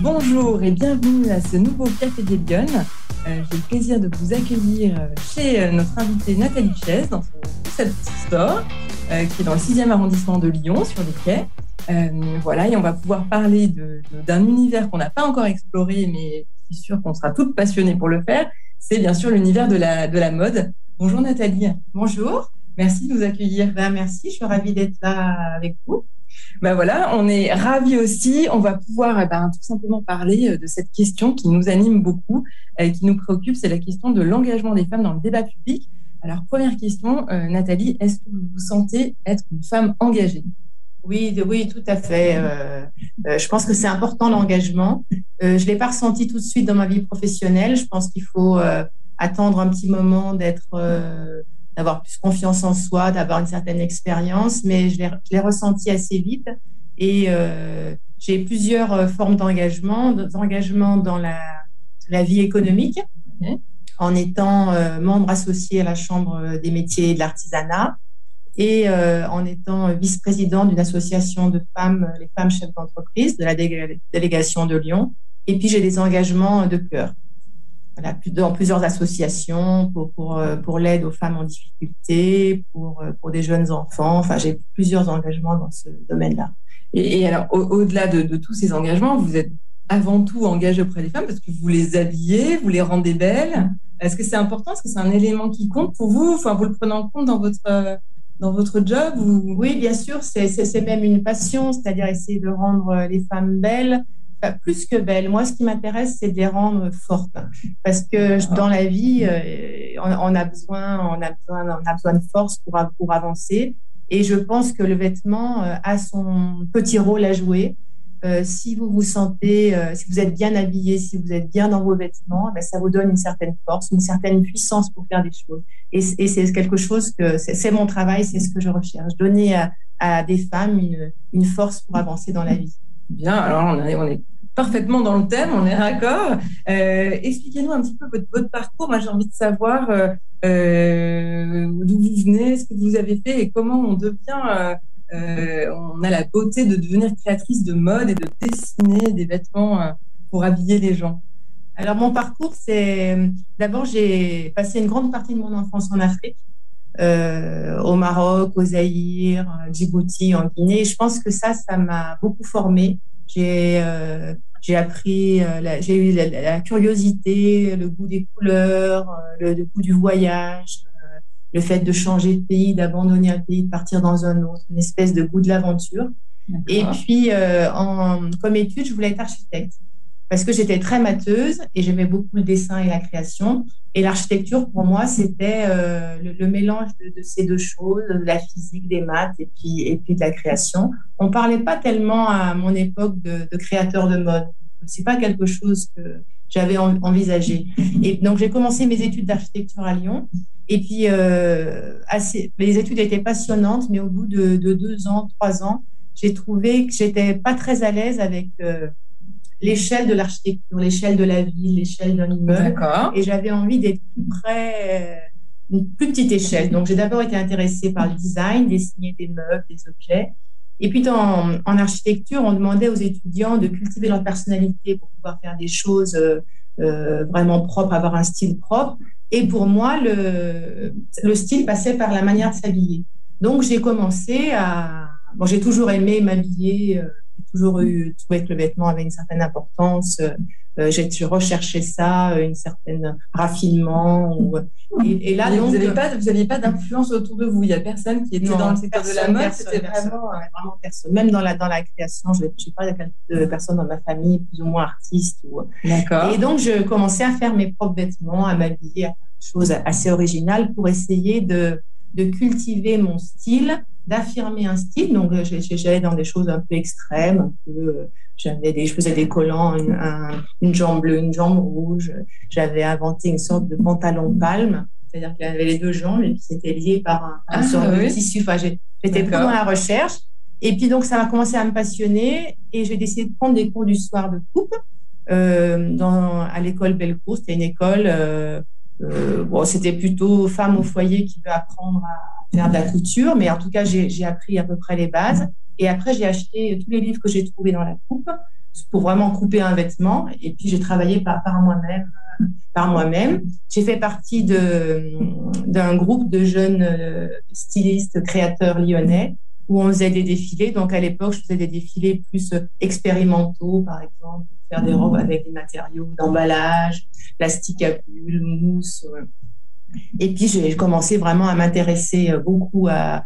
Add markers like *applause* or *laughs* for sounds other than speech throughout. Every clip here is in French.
Bonjour et bienvenue à ce nouveau Café des Lyonnes. Euh, J'ai le plaisir de vous accueillir euh, chez euh, notre invitée Nathalie Chaise dans son petit store euh, qui est dans le 6e arrondissement de Lyon sur les quais. Euh, voilà, et on va pouvoir parler d'un univers qu'on n'a pas encore exploré, mais je suis sûre qu'on sera toutes passionnées pour le faire. C'est bien sûr l'univers de la, de la mode. Bonjour Nathalie. Bonjour. Merci de nous accueillir. Ben, merci, je suis ravie d'être là avec vous. Ben voilà, on est ravis aussi. On va pouvoir eh ben, tout simplement parler euh, de cette question qui nous anime beaucoup, et qui nous préoccupe, c'est la question de l'engagement des femmes dans le débat public. Alors, première question, euh, Nathalie, est-ce que vous vous sentez être une femme engagée? Oui, oui, tout à fait. Euh, je pense que c'est important l'engagement. Je l'ai pas ressenti tout de suite dans ma vie professionnelle. Je pense qu'il faut attendre un petit moment d'être, d'avoir plus confiance en soi, d'avoir une certaine expérience. Mais je l'ai ressenti assez vite. Et euh, j'ai plusieurs formes d'engagement, d'engagement dans la, la vie économique, en étant euh, membre associé à la Chambre des métiers et de l'artisanat et euh, en étant vice-président d'une association de femmes, les femmes chefs d'entreprise de la délé- délégation de Lyon. Et puis j'ai des engagements de cœur. Voilà, dans plusieurs associations pour, pour, euh, pour l'aide aux femmes en difficulté, pour, euh, pour des jeunes enfants. Enfin, j'ai plusieurs engagements dans ce domaine-là. Et, et alors, au- au-delà de, de tous ces engagements, vous êtes avant tout engagée auprès des femmes parce que vous les habillez, vous les rendez belles. Est-ce que c'est important? Est-ce que c'est un élément qui compte pour vous? Enfin, vous le prenez en compte dans votre, euh, dans votre job ou... Oui, bien sûr, c'est même une passion, c'est-à-dire essayer de rendre les femmes belles, plus que belles. Moi, ce qui m'intéresse, c'est de les rendre fortes, parce que je- dans la vie, euh, on, a besoin, on a besoin, on a besoin de force pour, pour avancer. Et je pense que le vêtement euh, a son petit rôle à jouer. Euh, si vous vous sentez, euh, si vous êtes bien habillé, si vous êtes bien dans vos vêtements, ben, ça vous donne une certaine force, une certaine puissance pour faire des choses. Et, c'est quelque chose que c'est c'est mon travail, c'est ce que je recherche, donner à, à des femmes une, une force pour avancer dans la vie. Bien, alors on est, parfaitement dans le thème, on est raccord. Euh, Expliquez-nous un petit peu votre, parcours. Moi, j'ai envie de savoir euh, euh, d'où vous venez, ce que vous avez fait et comment on devient. euh, on a la beauté de devenir créatrice de mode et de dessiner des vêtements pour habiller les gens. Alors mon parcours, c'est d'abord j'ai passé une grande partie de mon enfance en Afrique, euh, au Maroc, au Zaïre, à Djibouti, en Guinée. Et je pense que ça, ça m'a beaucoup formée. J'ai euh, j'ai appris, euh, j'ai eu la, la curiosité, le goût des couleurs, euh, le, le goût du voyage, euh, le fait de changer de pays, d'abandonner un pays, de partir dans un autre, une espèce de goût de l'aventure. Et puis, euh, en, comme étude, je voulais être architecte parce que j'étais très matheuse et j'aimais beaucoup le dessin et la création. Et l'architecture, pour moi, c'était euh, le, le mélange de, de ces deux choses, de la physique, des maths et puis, et puis de la création. On parlait pas tellement à mon époque de, de créateur de mode. C'est pas quelque chose que j'avais en- envisagé. Et donc, j'ai commencé mes études d'architecture à Lyon. Et puis, euh, assez, les études étaient passionnantes, mais au bout de, de deux ans, trois ans, j'ai trouvé que j'étais pas très à l'aise avec euh, l'échelle de l'architecture, l'échelle de la ville, l'échelle d'un immeuble. Et j'avais envie d'être plus près, euh, une plus petite échelle. Donc, j'ai d'abord été intéressée par le design, dessiner des meubles, des objets. Et puis, dans, en architecture, on demandait aux étudiants de cultiver leur personnalité pour pouvoir faire des choses euh, euh, vraiment propres, avoir un style propre. Et pour moi, le, le style passait par la manière de s'habiller. Donc, j'ai commencé à... Bon, j'ai toujours aimé m'habiller, euh, toujours eu, trouvé que le vêtement avait une certaine importance. Euh, j'ai j'ai recherché ça, euh, une certaine raffinement. ou- et, et là, Et donc, vous n'aviez pas, vous aviez pas d'influence autour de vous. Il y a personne qui était non, dans le secteur de la mode. C'était vraiment. vraiment personne. Même dans la, dans la création, je n'ai pas de personnes dans ma famille plus ou moins artistes. Ou... D'accord. Et donc, je commençais à faire mes propres vêtements, à m'habiller, à faire des choses assez originales pour essayer de, de cultiver mon style, d'affirmer un style. Donc, euh, j'allais dans des choses un peu extrêmes. Un peu, euh, j'avais des, je faisais des collants, une, un- une jambe bleue, une jambe rouge. J'avais inventé une sorte de pantalon palme. C'est-à-dire qu'il avait les deux jambes et puis c'était lié par un, Ah, sorte oui. de tissu. Enfin, j'étais plus dans la recherche. Et puis donc, ça m'a commencé à me passionner et j'ai décidé de prendre des cours du soir de coupe euh, dans, à l'école Belcourt. C'était une école, euh, euh, bon, c'était plutôt femme au foyer qui veut apprendre à faire de la couture, mais en tout cas, j'ai appris à peu près les bases. Et après, j'ai acheté tous les livres que j'ai trouvés dans la coupe. pour vraiment couper un vêtement. Et puis, j'ai travaillé par, moi-même. Euh, par moi-même. J'ai fait partie d'un groupe de jeunes euh, stylistes, créateurs lyonnais, où on faisait des défilés. Donc, à l'époque, je faisais des défilés plus expérimentaux, par exemple, faire des robes avec des matériaux d'emballage, plastique à bulles, mousse. Et puis, j'ai commencé vraiment à m'intéresser beaucoup à,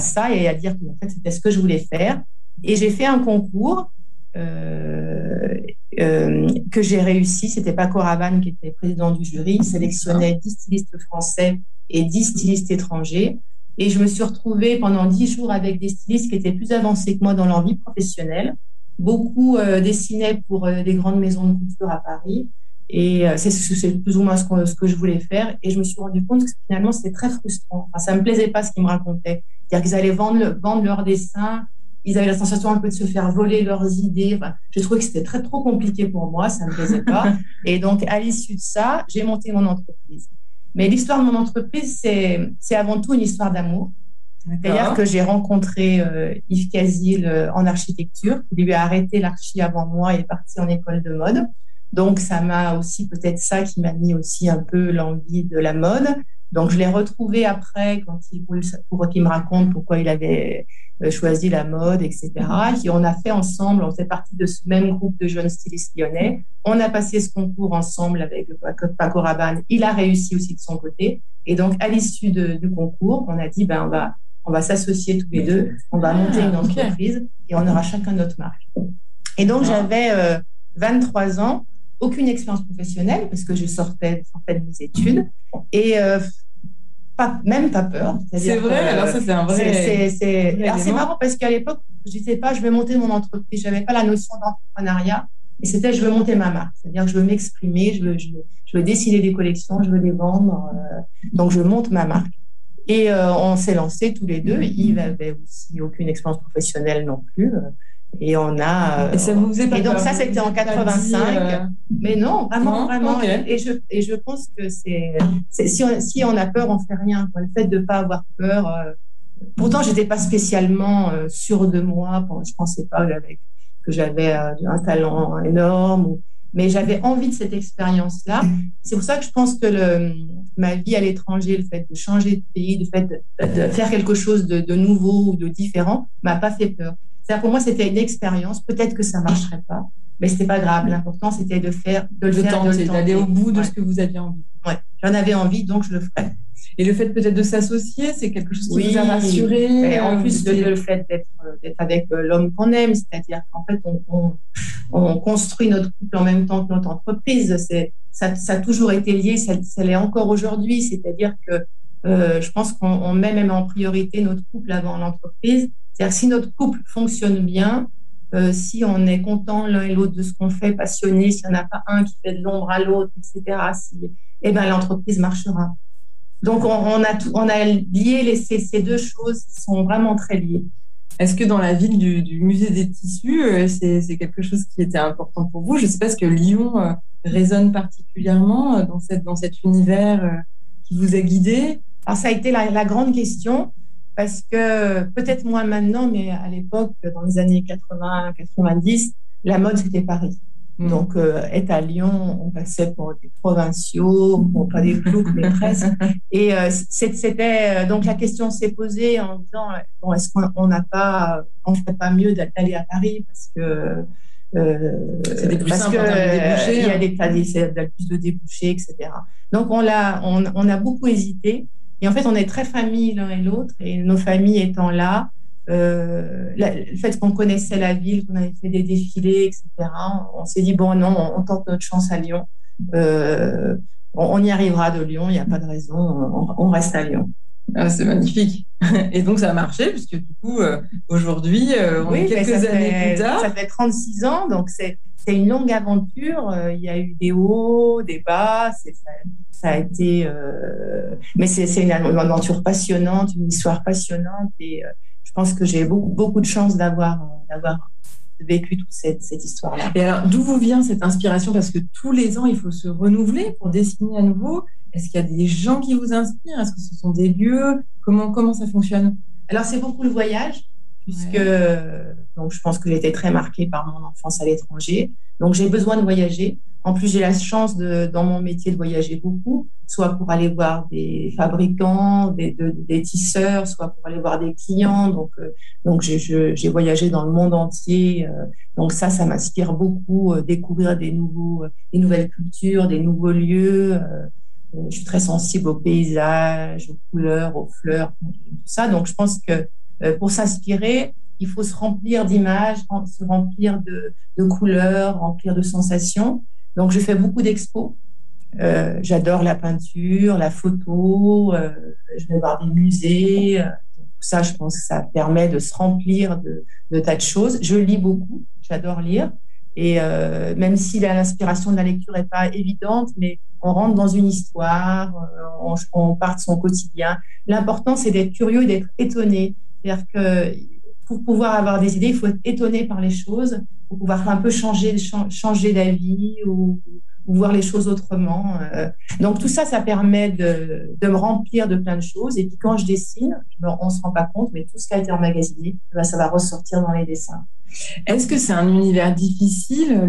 ça et à dire que en fait, c'était ce que je voulais faire. Et j'ai fait un concours euh, euh, que j'ai réussi. C'était Paco Rabanne qui était président du jury. Il sélectionnait 10 stylistes français et 10 stylistes étrangers. Et je me suis retrouvée pendant 10 jours avec des stylistes qui étaient plus avancés que moi dans leur vie professionnelle. Beaucoup euh, dessinaient pour des grandes maisons de couture à Paris. Et c'est plus ou moins ce que, ce que, je voulais faire. Et je me suis rendu compte que finalement, c'était très frustrant. Enfin, ça me plaisait pas ce qu'ils me racontaient. C'est-à-dire qu'ils allaient vendre, vendre leurs dessins ils avaient la sensation un peu de se faire voler leurs idées. Enfin, j'ai trouvé que c'était très trop compliqué pour moi, ça ne me plaisait pas. *laughs* Et donc, à l'issue de ça, j'ai monté mon entreprise. Mais l'histoire de mon entreprise, c'est avant tout une histoire d'amour. C'est-à-dire que j'ai rencontré euh, Yves Casil euh, en architecture, qui lui a arrêté l'archi avant moi et est parti en école de mode. Donc, ça m'a aussi peut-être ça qui m'a mis aussi un peu l'envie de la mode. Donc, je l'ai retrouvé après quand il, pour qu'il me raconte pourquoi il avait euh, choisi la mode, etc. Et on a fait ensemble, on fait partie de ce même groupe de jeunes stylistes lyonnais. On a passé ce concours ensemble avec Paco Rabanne. Il a réussi aussi de son côté. Et donc, à l'issue du concours, on a dit, ben, on va, on va s'associer tous les deux, on va monter une ah, entreprise et on aura chacun notre marque. Et donc, j'avais 23 euh, ans aucune expérience professionnelle parce que je sortais, sortais de mes études et euh, pas, même pas peur. C'est vrai, alors ça c'est un vrai. C'est marrant parce qu'à l'époque, je disais pas je vais monter mon entreprise, j'avais pas la notion d'entrepreneuriat. Et c'était je veux monter ma marque, c'est-à-dire que je veux m'exprimer, je veux, je, veux, je veux, dessiner des collections, je veux les vendre. Euh, donc je monte ma marque. Et euh, on s'est lancé tous les deux. Yves avait aussi aucune expérience professionnelle non plus. Et on a. Et ça vous faisait pas Et donc, ça, c'était en 85. Euh, Mais non, vraiment, vraiment. Et, je, et je pense que c'est. Si on, si on a peur, on fait rien. Le fait de ne pas avoir peur. Euh, pourtant, je n'étais pas spécialement euh, sûre de moi. Je ne pensais pas que j'avais un talent énorme. Mais j'avais envie de cette expérience-là. C'est pour ça que je pense que le, ma vie à l'étranger, le fait de changer de pays, le fait de, faire quelque chose de, de nouveau ou de différent, m'a pas fait peur pour moi, c'était une expérience. Peut-être que ça ne marcherait pas, mais ce n'était pas grave. L'important, c'était de faire, de le faire, d'aller au bout de ce que vous aviez envie. Oui, j'en avais envie, donc je le ferai. Et le fait peut-être de s'associer, c'est quelque chose qui vous a rassuré. en plus, le, le fait d'être avec euh, l'homme qu'on aime, c'est-à-dire qu'en fait, on, on, construit notre couple en même temps que notre entreprise. Ça, ça a toujours été lié, ça, ça l'est encore aujourd'hui. C'est-à-dire que euh, je pense qu'on met même en priorité notre couple avant l'entreprise. C'est-à-dire si notre couple fonctionne bien, euh, si on est content l'un et l'autre de ce qu'on fait, passionné, s'il n'y en a pas un qui fait de l'ombre à l'autre, etc., si, eh ben, l'entreprise marchera. Donc, on, a, tout, on a lié les, ces, deux choses qui sont vraiment très liées. Est-ce que dans la ville du, musée des tissus, euh, c'est quelque chose qui était important pour vous? Je ne sais pas, ce que Lyon euh, résonne particulièrement dans, cette, dans cet univers qui vous a guidé Alors, ça a été la, la grande question parce que peut-être moins maintenant, mais à l'époque, dans les années 80-90, la mode, c'était Paris. Hmm. Donc, euh, être à Lyon, on passait pour des provinciaux, bon, pas des ploucs, mais *laughs* presque. Et euh, c'était euh, donc la question s'est posée en disant bon, est-ce qu'on n'a pas, on ferait pas mieux d'aller à Paris parce que euh, parce que il y a hein. des, plus de débouchés, etc. Donc on a, on, on a beaucoup hésité. Et en fait, on est très famille l'un et l'autre, et nos familles étant là, euh, le fait qu'on connaissait la ville, qu'on avait fait des défilés, etc., on, s'est dit, bon, non, on, tente notre chance à Lyon. Euh, on, y arrivera de Lyon, il n'y a pas de raison, on, reste à Lyon. Ah, c'est magnifique. *laughs* Et donc, ça a marché, puisque du coup, euh, aujourd'hui, on est quelques années plus tard. Ça fait 36 ans, donc c'est une longue aventure. Il y a eu des hauts, des bas. Ça, ça a été, euh, mais c'est une, aventure passionnante, une histoire passionnante, et euh, je pense que j'ai beaucoup, beaucoup de chance d'avoir vécu toute cette, cette histoire-là. Et alors, d'où vous vient cette inspiration? Parce que tous les ans, il faut se renouveler pour dessiner à nouveau. Est-ce qu'il y a des gens qui vous inspirent? Est-ce que ce sont des lieux? Comment comment ça fonctionne? Alors, c'est beaucoup le voyage puisque donc je pense que été très marquée par mon enfance à l'étranger. Donc j'ai besoin de voyager. En plus, j'ai la chance de, dans mon métier de voyager beaucoup, soit pour aller voir des fabricants, des, des tisseurs, soit pour aller voir des clients. Donc, euh, donc j'ai voyagé dans le monde entier. Euh, donc ça, ça m'inspire beaucoup, euh, découvrir des, nouveaux, des nouvelles cultures, des nouveaux lieux. je suis très sensible aux paysages, aux couleurs, aux fleurs, tout ça. Donc je pense que pour s'inspirer, il faut se remplir d'images, se remplir de, de, couleurs, remplir de sensations. Donc, je fais beaucoup d'expos. Euh, j'adore la peinture, la photo. Euh, je vais voir des musées. Euh, tout ça, je pense que ça permet de se remplir de, tas de choses. Je lis beaucoup. J'adore lire. Et même si l'inspiration de la lecture n'est pas évidente, mais on rentre dans une histoire, on, on part de son quotidien. L'important, c'est d'être curieux, d'être étonné. C'est-à-dire que pour pouvoir avoir des idées, il faut être étonné par les choses, pour pouvoir un peu changer, changer d'avis ou, voir les choses autrement. Euh. Donc tout ça, ça permet de, me remplir de plein de choses. Et puis quand je dessine, on ne se rend pas compte, mais tout ce qui a été emmagasiné, eh ben, ça va ressortir dans les dessins. Est-ce que c'est un univers difficile,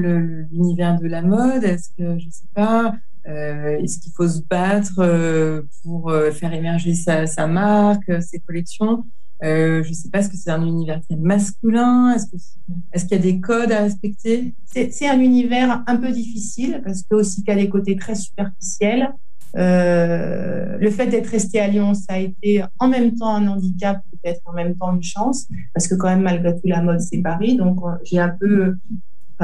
l'univers de la mode? Est-ce que, je sais pas, euh, est-ce qu'il faut se battre euh, pour faire émerger sa marque, ses collections? Euh, je ne sais pas, est-ce que c'est un univers très masculin? Est-ce qu'il y a des codes à respecter? C'est un univers un peu difficile parce que aussi qu'il y a des côtés très superficiels. Euh, le fait d'être resté à Lyon, ça a été en même temps un handicap, peut-être en même temps une chance, parce que quand même malgré tout la mode c'est Paris, donc euh, j'ai un peu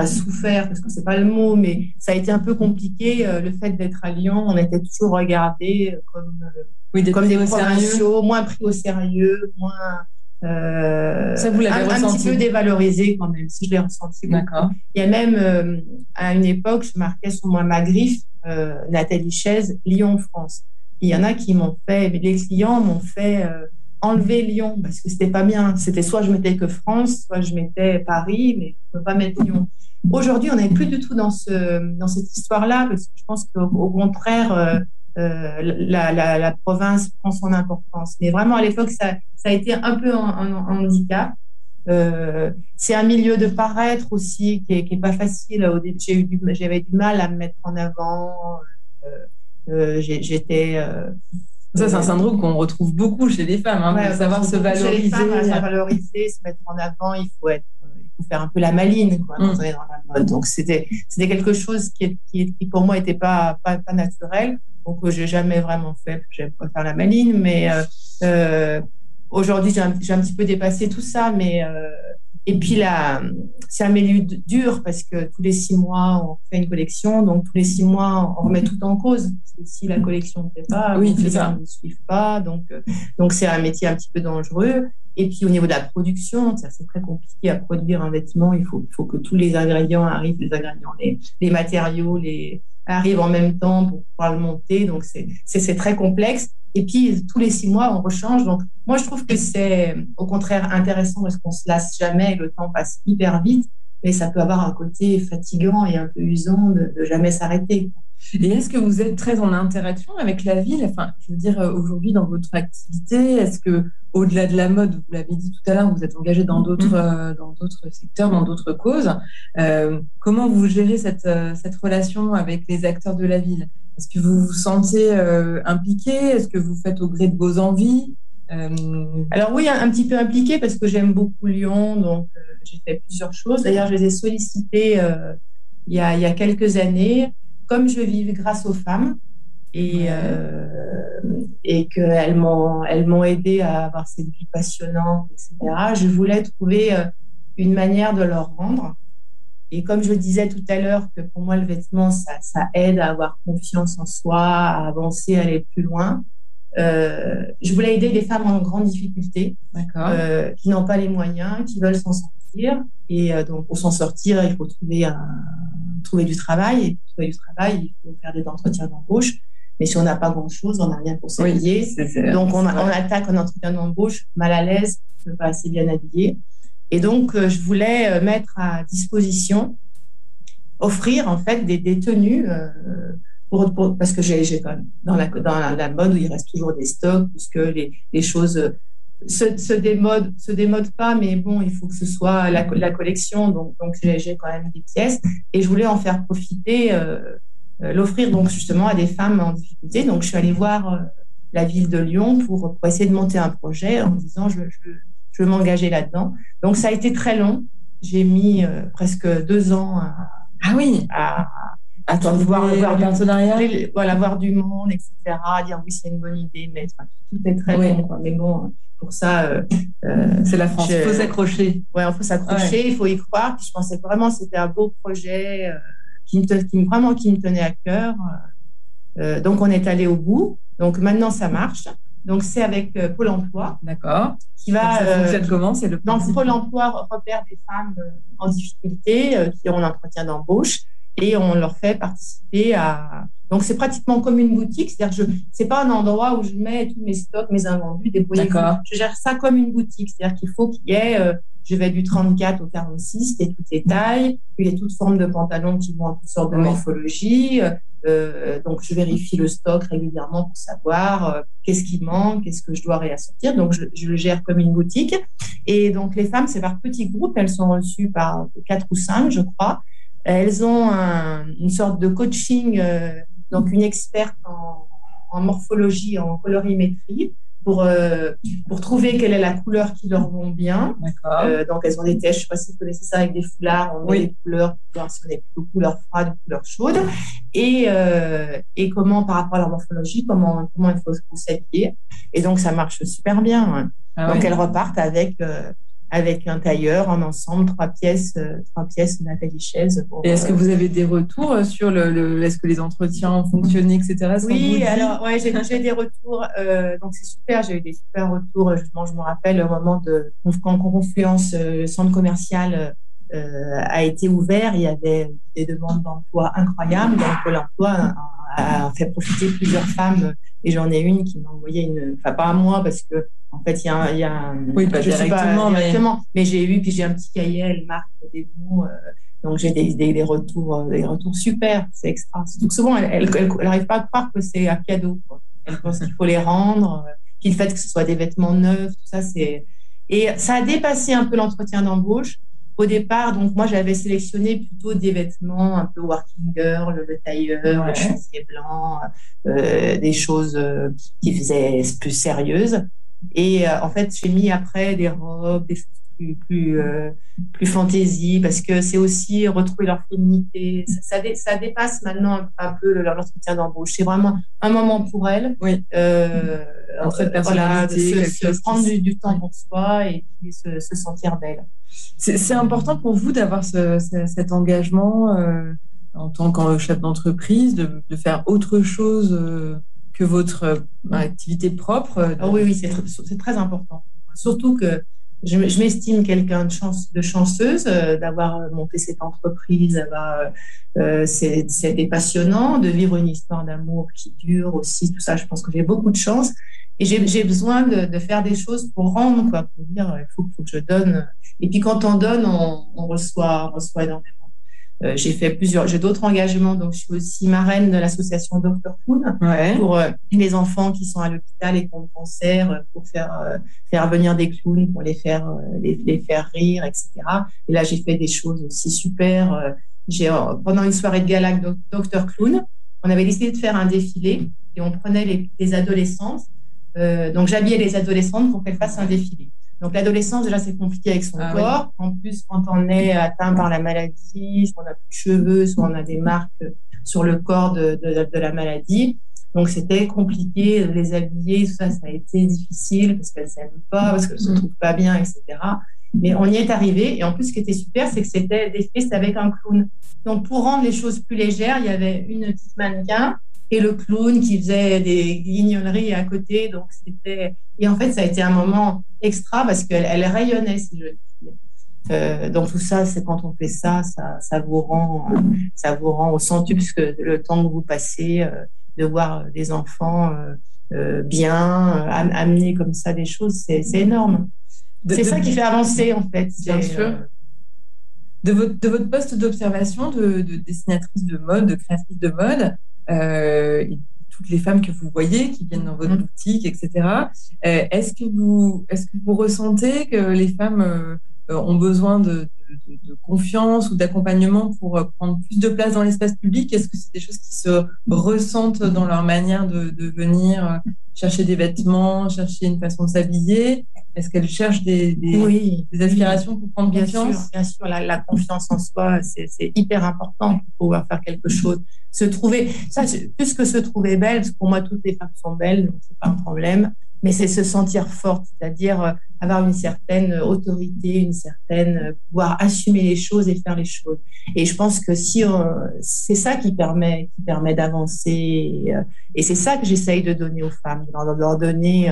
souffert parce que c'est pas le mot, mais ça a été un peu compliqué. le fait d'être à Lyon, on était toujours regardé comme oui, comme des provinciaux, moins pris au sérieux, moins. Euh, ça vous l'avez un, un, petit peu dévalorisé quand même, si je l'ai ressenti. D'accord. Il y a même, euh, à une époque, je marquais sur moi ma griffe, euh, Nathalie Chaise, Lyon-France. Il y en a qui m'ont fait, les clients m'ont fait euh, enlever Lyon parce que c'était pas bien. C'était soit je mettais que France, soit je mettais Paris, mais je ne peux pas mettre Lyon. Aujourd'hui, on n'est plus du tout dans, ce, dans cette histoire-là parce que je pense qu'au contraire, euh, la, la, province prend son importance. Mais vraiment, à l'époque, ça, ça, a été un peu un, handicap. Euh, c'est un milieu de paraître aussi qui n'est pas facile. Au début, j'avais du, mal à me mettre en avant. Euh, j'étais. ça, c'est un syndrome qu'on retrouve beaucoup chez les femmes, hein, savoir se valoriser. Chez les femmes, se valoriser, se mettre en avant, il faut être faire un peu la maline quoi, mm. dans la mode. Donc c'était c'était quelque chose qui, qui, qui, pour moi était pas, pas, pas naturel donc que j'ai jamais vraiment fait. J'aime pas faire la maline, mais euh, euh, aujourd'hui j'ai un, un, petit peu dépassé tout ça. Mais euh, et puis là, c'est un milieu dur parce que tous les six mois on fait une collection, donc tous les six mois on remet tout en cause. Parce que si la collection ne fait pas, oui, les gens ne suivent pas, donc donc c'est un métier un petit peu dangereux. Et puis au niveau de la production, c'est très compliqué à produire un vêtement. Il faut, faut que tous les ingrédients arrivent, les ingrédients, les, les matériaux, les, arrivent en même temps pour pouvoir le monter. Donc, c'est très complexe. Et puis, tous les six mois, on rechange. Donc, moi, je trouve que c'est au contraire intéressant parce qu'on se lasse jamais. Le temps passe hyper vite, mais ça peut avoir un côté fatigant et un peu usant de, de jamais s'arrêter. Et est-ce que vous êtes très en interaction avec la ville? Enfin, je veux dire, euh, aujourd'hui, dans votre activité, est-ce que, au-delà de la mode, vous l'avez dit tout à l'heure, vous êtes engagé dans d'autres, mm-hmm. euh, dans d'autres secteurs, dans d'autres causes. Euh, comment vous gérez cette, cette relation avec les acteurs de la ville? Est-ce que vous vous sentez impliqué? Est-ce que vous faites au gré de vos envies? Alors oui, un, petit peu impliqué parce que j'aime beaucoup Lyon, donc j'ai fait plusieurs choses. D'ailleurs, je les ai sollicités il, y a, il y a quelques années comme je vis grâce aux femmes et, euh, et qu'elles m'ont, elles m'ont aidé à avoir cette vie passionnante, etc., je voulais trouver euh, une manière de leur rendre. Et comme je disais tout à l'heure, que pour moi, le vêtement, ça, ça aide à avoir confiance en soi, à avancer, à aller plus loin. Euh, je voulais aider des femmes en grande difficulté, euh, qui n'ont pas les moyens, qui veulent s'en sortir. Et euh, donc, pour s'en sortir, il faut trouver un, trouver du travail. Et pour trouver du travail, il faut faire des entretiens d'embauche. Mais si on n'a pas grand-chose, on n'a rien pour s'habiller. donc, on, on, attaque un entretien d'embauche mal à l'aise, pas assez bien habillé. Et donc, euh, je voulais euh, mettre à disposition, offrir en fait des, des tenues, euh, pour, parce que j'ai quand même dans la, dans la mode où il reste toujours des stocks, puisque les, les choses se, se, démode, se démode pas, mais bon, il faut que ce soit la, la collection. Donc, donc j'ai quand même des pièces et je voulais en faire profiter, euh, euh, l'offrir donc justement à des femmes en difficulté. Donc, je suis allée voir euh, la ville de Lyon pour, pour, essayer de monter un projet en disant je, je, je veux m'engager là-dedans. Donc, ça a été très long. J'ai mis euh, presque deux ans à, ah oui. à, Attends, voir, voir, du, voilà, voir du monde, etc. Dire oui, c'est une bonne idée, mais tout est très. Quoi. Mais bon, pour ça, euh, euh, c'est la France. Il faut s'accrocher. Ouais, il faut s'accrocher, il faut y croire. Puis je pensais vraiment que c'était un beau projet euh, qui, me qui, vraiment qui me tenait à cœur. Euh, donc on est allé au bout. Donc maintenant ça marche. Donc c'est avec Pôle Emploi. D'accord. Qui va. ça fonctionne comment? C'est le. Donc Pôle Emploi repère des femmes en difficulté qui ont un entretien d'embauche et on leur fait participer à. Donc, c'est pratiquement comme une boutique, c'est-à-dire que ce n'est pas un endroit où je mets tous mes stocks, mes invendus, des Je gère ça comme une boutique, c'est-à-dire qu'il faut qu'il y ait, euh, je vais du 34 au 46, et toutes les tailles, il y a toutes formes de pantalons qui vont en toutes sortes de morphologies. Euh, donc, je vérifie le stock régulièrement pour savoir euh, qu'est-ce qui manque, qu'est-ce que je dois réassortir. Donc, je, je, le gère comme une boutique. Et donc, les femmes, c'est par petits groupes. Elles sont reçues par quatre ou cinq, je crois. Elles ont un, une sorte de coaching, euh, donc une experte en, en, morphologie, en colorimétrie, pour, euh, pour trouver quelle est la couleur qui leur vont bien. Euh, donc, elles ont des tests, je ne sais pas si vous connaissez ça, avec des foulards, on met des couleurs si on est plutôt couleur froide ou couleur chaude. Et, euh, et comment, par rapport à leur morphologie, comment, comment il faut s'habiller. Et donc, ça marche super bien. Ah donc, elles repartent avec euh, avec un tailleur en ensemble, trois pièces, euh, trois pièces Nathalie Chaise. Et est-ce que vous avez des retours sur le, le est-ce que les entretiens ont fonctionné, etc. Oui, alors ouais, j'ai, j'ai des retours, euh, donc c'est super, j'ai eu des super retours. Justement, je me rappelle au moment de quand Confluence, euh, le centre commercial euh, a été ouvert, il y avait des demandes d'emploi incroyables. Donc Pôle Emploi a, a fait profiter plusieurs femmes et j'en ai une qui m'a envoyé une, enfin pas à moi parce que en fait il y a, il y a oui pas je directement, pas, directement mais, mais j'ai eu puis j'ai un petit cahier, elle marque des bons, euh, donc j'ai des, des, des, retours, euh, des retours super, c'est extra. Donc souvent elle, elle, elle, elle arrive pas à croire que c'est un cadeau, quoi. Elle pense qu'il faut les rendre, euh, qu'il fait que ce soit des vêtements neufs, tout ça c'est et ça a dépassé un peu l'entretien d'embauche au départ, donc moi j'avais sélectionné plutôt des vêtements un peu working girl, le tailleur, ouais. le chaussée blanc, euh, des choses euh, qui faisaient plus sérieuses. Et euh, en fait, j'ai mis après des robes, des choses plus plus, euh, plus fantaisie parce que c'est aussi retrouver leur féminité. Ça, ça, dé, ça dépasse maintenant un, un peu leur entretien d'embauche. C'est vraiment un moment pour elles. Oui. Euh, voilà, de se, se prendre du, du, temps pour soi et puis se, se sentir belle. C'est important pour vous d'avoir ce, ce, cet engagement euh, en tant que chef d'entreprise, de, de, faire autre chose euh, que votre euh, activité propre. Oh oui, oui, c'est très important. Surtout que je, m'estime quelqu'un de, chance, de chanceuse euh, d'avoir monté cette entreprise. D'avoir, euh, C'était passionnant de vivre une histoire d'amour qui dure aussi. Tout ça, je pense que j'ai beaucoup de chance. Et j'ai besoin de, faire des choses pour rendre, quoi, pour dire il faut, que je donne. Et puis quand on donne, on, on reçoit, on reçoit énormément. Euh, j'ai fait plusieurs, j'ai d'autres engagements. Donc, je suis aussi marraine de l'association Dr. Poon ouais. pour euh, les enfants qui sont à l'hôpital et qui ont le cancer, euh, pour faire, euh, faire venir des clowns, pour les faire, euh, les, les, faire rire, etc. Et là, j'ai fait des choses aussi super. J'ai, pendant une soirée de gala Dr. Clown, on avait décidé de faire un défilé et on prenait les, les adolescentes. donc, j'habillais les adolescentes pour qu'elles fassent un défilé. Donc l'adolescence, déjà, c'est compliqué avec son ah, corps. Oui. En plus, quand on est atteint par la maladie, soit on n'a plus de cheveux, soit on a des marques sur le corps de, de, de la maladie. Donc c'était compliqué de les habiller, tout ça, ça a été difficile parce qu'elles s'aiment pas, parce qu'elles se trouvent pas bien, etc. Mais on y est arrivé. Et en plus, ce qui était super, c'est que c'était des festes avec un clown. Donc pour rendre les choses plus légères, il y avait une petite mannequin et le clown qui faisait des guignolleries à côté. Donc, c'était. Et en fait, ça a été un moment extra parce qu'elle elle rayonnait, si je euh, donc tout ça, c'est quand on fait ça, ça, ça vous rend, ça vous rend au centuple parce que le temps que vous passez, euh, de voir des enfants euh, euh bien am amener comme ça des choses, c'est énorme. C'est ça qui fait avancer en fait. Bien sûr. De votre, de votre poste d'observation de, de, dessinatrice de mode, de créatrice de mode, toutes les femmes que vous voyez qui viennent dans votre mm. boutique, etc. Est-ce que vous, est-ce que vous ressentez que les femmes ont besoin de, de, confiance ou d'accompagnement pour euh, prendre plus de place dans l'espace public? Est-ce que c'est des choses qui se ressentent dans leur manière de, venir euh, chercher des vêtements, chercher une façon de s'habiller? Est-ce qu'elles cherchent des, des, aspirations pour prendre bien confiance? sûr, Bien sûr, la, confiance en soi, c'est hyper important pour pouvoir faire quelque chose. Se trouver, ça, plus que se trouver belle, parce que pour moi, toutes les femmes sont belles, donc c'est pas un problème mais c'est se sentir forte, c'est-à-dire euh, avoir une certaine autorité, une certaine euh, pouvoir assumer les choses et faire les choses. Et je pense que si c'est ça qui permet qui permet d'avancer euh, et, c'est ça que j'essaye de donner aux femmes, de leur donner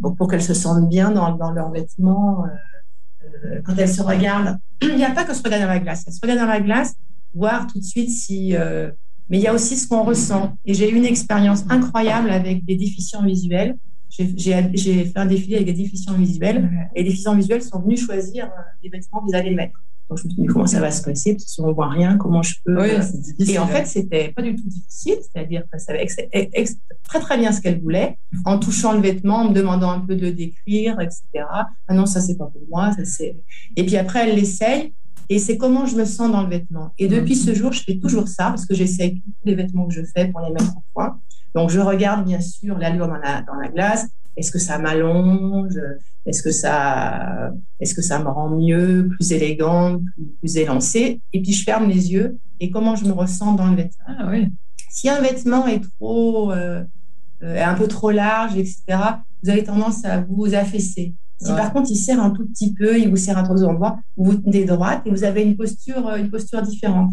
pour, qu'elles se sentent bien dans, dans leurs vêtements quand elles se regardent. *clears throat* Il n'y a pas que se regarder dans la glace, elles se regardent dans la glace, voir tout de suite si mais il y a aussi ce qu'on ressent. Et j'ai eu une expérience incroyable avec des déficients visuels j'ai fait un défilé avec des déficients visuels et les déficients visuels sont venus choisir euh, les vêtements qu'ils allaient mettre. Donc, je me suis dit, comment ça va se passer? Parce que si on ne voit rien, comment je peux. Oui, et en fait, c'était pas du tout difficile. C'est-à-dire qu'elle savait très, très bien ce qu'elle voulait en touchant le vêtement, en me demandant un peu de décrire, etc. Ah non, ça, c'est pas pour moi. Ça, c'est... Et puis après, elle l'essaye. Et c'est comment je me sens dans le vêtement. Et depuis ce jour, je fais toujours ça parce que j'essaye tous les vêtements que je fais pour les mettre en point. Donc, je regarde bien sûr l'allure dans la, dans la glace. Est-ce que ça m'allonge? Est-ce que ça, est-ce que ça me rend mieux, plus élégante, plus, élancée? Et puis je ferme les yeux et comment je me ressens dans le vêtement? Ah, oui. Si un vêtement est trop, euh, euh, un peu trop large, etc., vous avez tendance à vous affaisser. Si par contre il serre un tout petit peu, il vous serre à trois endroits, vous vous tenez droite et vous avez une posture, une posture différente.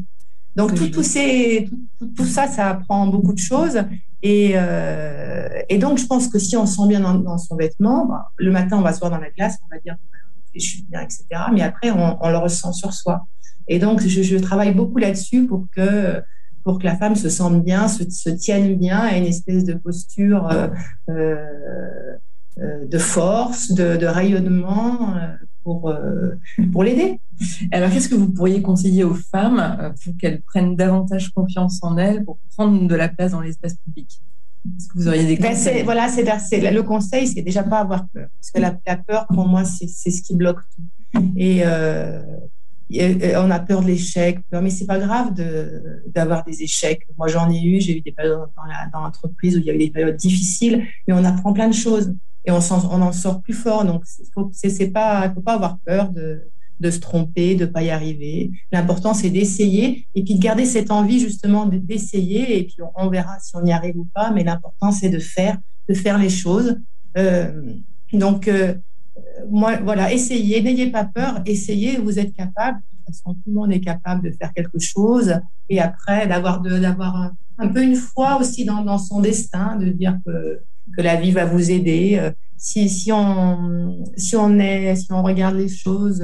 Donc tout, tout, ces, tout, tout, ça, ça apprend beaucoup de choses. Et, euh, et, donc, je pense que si on sent bien dans, son vêtement, bah, le matin, on va se voir dans la glace, on va dire je suis bien, etc. Mais après, on, le ressent sur soi. Et donc, je, travaille beaucoup là-dessus pour que pour que la femme se sente bien, se, se tienne bien, à une espèce de posture euh, euh, de force, de rayonnement euh, pour, l'aider. Alors, qu'est-ce que vous pourriez conseiller aux femmes pour qu'elles prennent davantage confiance en elles, pour prendre de la place dans l'espace public? Est-ce que vous auriez des ben, conseils? Voilà, c'est le conseil, c'est déjà pas avoir peur, parce que la, peur, pour moi, c'est ce qui bloque tout. Et, euh, on a peur de l'échec, mais c'est pas grave d'avoir des échecs. Moi, j'en ai eu, j'ai eu des périodes dans l'entreprise où il y a eu des périodes difficiles, mais on apprend plein de choses et on, en sort plus fort. Donc, c'est pas, faut pas avoir peur de de se tromper, de pas y arriver. L'important, c'est d'essayer et puis de garder cette envie justement d'essayer et puis on, verra si on y arrive ou pas. Mais l'important, c'est de faire, de faire les choses. Euh, donc, euh, moi, voilà, essayez, n'ayez pas peur, essayez, vous êtes capable. De toute façon, tout le monde est capable de faire quelque chose et après d'avoir un, peu une foi aussi dans, dans, son destin, de dire que, que la vie va vous aider. Euh, si, si, on, si, on est, si on regarde les choses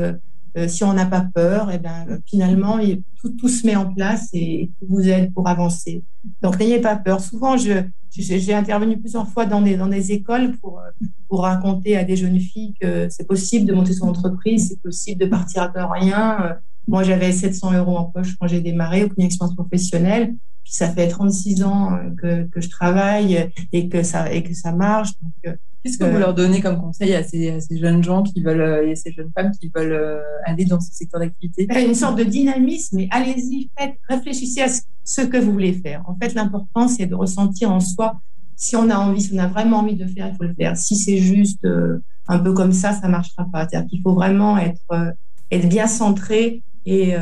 euh, si on n'a pas peur, et eh ben, finalement, tout, tout, se met en place et tout vous aide pour avancer. Donc, n'ayez pas peur. Souvent, je, j'ai intervenu plusieurs fois dans des, dans des écoles pour, pour raconter à des jeunes filles que c'est possible de monter son entreprise, c'est possible de partir de rien. Moi, j'avais 700 euros en poche quand j'ai démarré, aucune expérience professionnelle. Ça fait 36 ans que, que je travaille et que ça, et que ça marche. Donc, Qu'est-ce que vous leur donnez comme conseil à ces, jeunes gens qui veulent, euh, et ces jeunes femmes qui veulent euh, aller dans ce secteur d'activité? Une sorte de dynamisme, mais allez-y, faites, réfléchissez à ce que vous voulez faire. En fait, l'important, c'est de ressentir en soi si on a envie, si on a vraiment envie de faire, il faut le faire. Si c'est juste euh, un peu comme ça, ça ne marchera pas. C'est-à-dire qu'il faut vraiment être, être bien centré et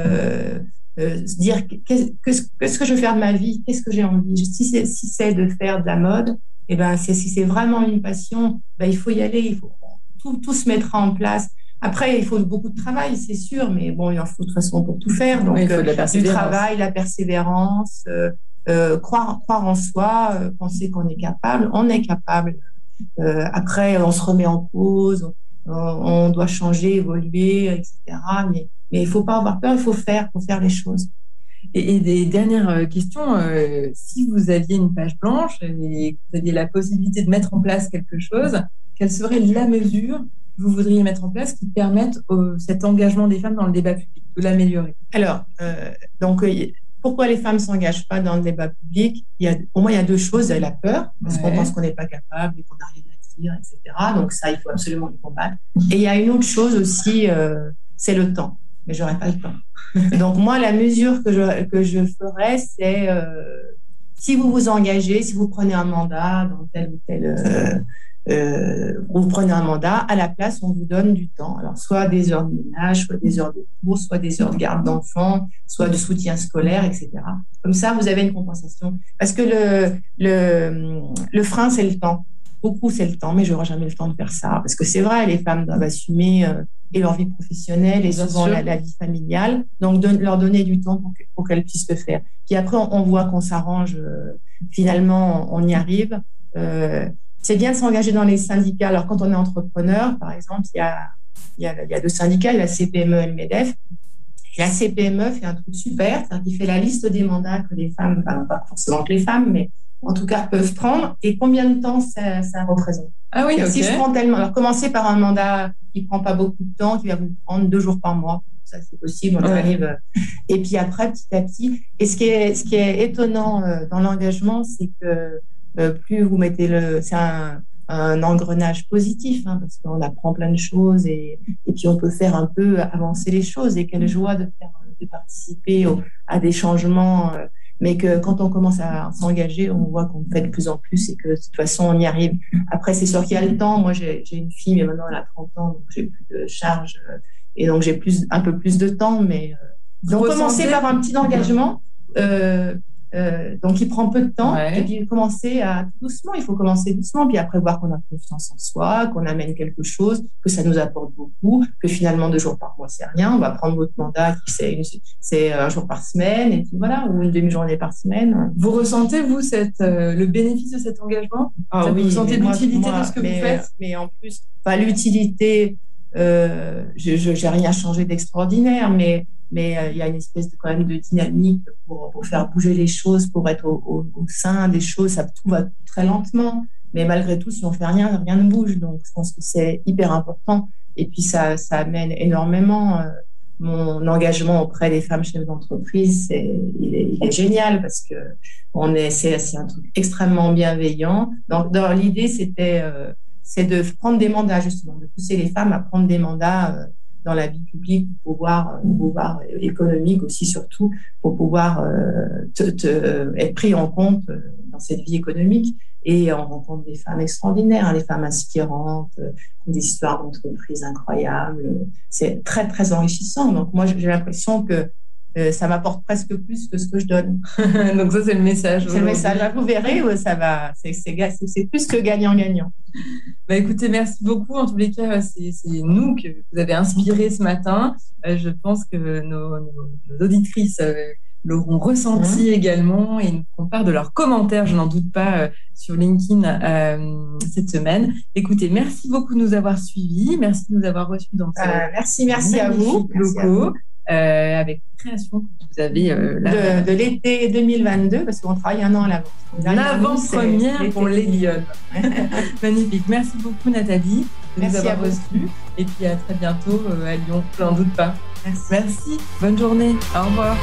se dire qu'est-ce que je veux faire de ma vie, qu'est-ce que j'ai envie. Si c'est si de faire de la mode, et eh ben, si c'est vraiment une passion, ben, il faut y aller, il faut, tout, tout se mettra en place. Après, il faut beaucoup de travail, c'est sûr, mais bon, il en faut de toute façon pour tout faire. Donc, il faut de la euh, du travail, la persévérance, euh, euh, croire, croire en soi, euh, penser qu'on est capable. On est capable. Euh, après, on se remet en cause, on, on doit changer, évoluer, etc. Mais, mais il faut pas avoir peur, il faut faire, faut faire les choses. Et, des dernières euh, questions, euh, si vous aviez une page blanche et que vous aviez la possibilité de mettre en place quelque chose, quelle serait la mesure que vous voudriez mettre en place qui permette cet engagement des femmes dans le débat public, de l'améliorer? Alors, euh, donc, pourquoi les femmes ne s'engagent pas dans le débat public? Il y a, Pour moi, il y a deux choses. Il y a la peur, parce qu'on pense qu'on n'est pas capable et qu'on n'a rien à dire, etc. Donc ça, il faut absolument le combattre. Et il y a une autre chose aussi, euh, c'est le temps. Mais j'aurais pas le temps. *laughs* Donc moi, la mesure que je, que je ferais, c'est euh, si vous vous engagez, si vous prenez un mandat dans tel ou tel euh, euh, vous prenez un mandat, à la place, on vous donne du temps. Alors, soit des heures de ménage, soit des heures de cours, soit des heures de garde d'enfants, soit de soutien scolaire, etc. Comme ça, vous avez une compensation. Parce que le, le, le frein, c'est le temps. Beaucoup, c'est le temps, mais je n'aurai jamais le temps de faire ça. Parce que c'est vrai, les femmes doivent assumer euh, et leur vie professionnelle et souvent la, vie familiale. Donc, de, leur donner du temps pour, qu'elles puissent le faire. Puis après, on, voit qu'on s'arrange. Euh, finalement, on y arrive. Euh, c'est bien de s'engager dans les syndicats. Alors, quand on est entrepreneur, par exemple, il y a, il y a, il y a deux syndicats, la CPME et le MEDEF. la CPME fait un truc super, c'est-à-dire qu'il fait la liste des mandats que les femmes, enfin, pas forcément que les femmes, mais en tout cas peuvent prendre et combien de temps ça, ça représente. Ah oui, Si je prends tellement, alors commencer par un mandat qui prend pas beaucoup de temps, qui va vous prendre deux jours par mois, ça c'est possible, on arrive. Et puis après, petit à petit. Et ce qui est, ce qui est étonnant euh, dans l'engagement, c'est que euh, plus vous mettez le, c'est un, un, engrenage positif hein, parce qu'on apprend plein de choses et, et, puis on peut faire un peu avancer les choses. Et quelle joie de faire, de participer à des changements. Euh, mais que quand on commence à s'engager, on voit qu'on fait de plus en plus et que de toute façon, on y arrive. Après, c'est sûr qu'il y a le temps. Moi, j'ai une fille, mais maintenant, elle a 30 ans, donc j'ai plus de charges euh, et donc j'ai plus, un peu plus de temps. Mais donc, commencer par un petit engagement. Euh, euh, donc, il prend peu de temps. Et puis, commencer à doucement, il faut commencer doucement. Puis après, voir qu'on a confiance en soi, qu'on amène quelque chose, que ça nous apporte beaucoup, que finalement, deux jours par mois, c'est rien. On va prendre votre mandat qui c'est un jour par semaine, et puis voilà, ou une demi-journée par semaine. Vous ressentez, vous, cette, euh, le bénéfice de cet engagement? Ah, oui, Vous sentez l'utilité de ce que mais, vous faites? Mais en plus, pas l'utilité, euh, je n'ai rien changé d'extraordinaire, mais mais euh, il y a une espèce de, quand même de dynamique pour, faire bouger les choses, pour être au, sein des choses. Ça, tout va très lentement, mais malgré tout, si on fait rien, rien ne bouge. Donc, je pense que c'est hyper important. Et puis, ça, amène énormément. Euh, mon engagement auprès des femmes chefs d'entreprise, c'est, il, est, génial parce que on est, c'est, un truc extrêmement bienveillant. Donc, l'idée, c'était, euh, c'est de prendre des mandats justement, de pousser les femmes à prendre des mandats dans la vie publique, pour pouvoir, pouvoir économique aussi surtout, pour pouvoir euh, être pris en compte euh, dans cette vie économique. Et on rencontre des femmes extraordinaires, hein, des femmes inspirantes, euh, des histoires d'entreprise incroyables. C'est très, très enrichissant. Donc moi, j'ai l'impression que euh, ça m'apporte presque plus que ce que je donne. *laughs* Donc ça, c'est le message. C'est le message. Vous verrez, ça va. C'est plus que gagnant-gagnant. Bah, écoutez, merci beaucoup. En tous les cas, c'est nous que vous avez inspiré ce matin. Euh, je pense que nos, nos, auditrices euh, l'auront ressenti mmh. également et nous part de leurs commentaires, je n'en doute pas, sur LinkedIn cette semaine. Écoutez, merci beaucoup de nous avoir suivis. Merci de nous avoir reçus dans ce Merci, merci à vous. Locaux. Euh, avec création que vous avez euh, de, l'été 2022 parce qu'on travaille un an à l'avance. L'avant-première pour les Lyon. *laughs* Magnifique. Merci beaucoup Nathalie de Merci nous avoir reçus. Et puis à très bientôt euh, à Lyon, je n'en doute pas. Merci. Merci. Bonne journée. Au revoir.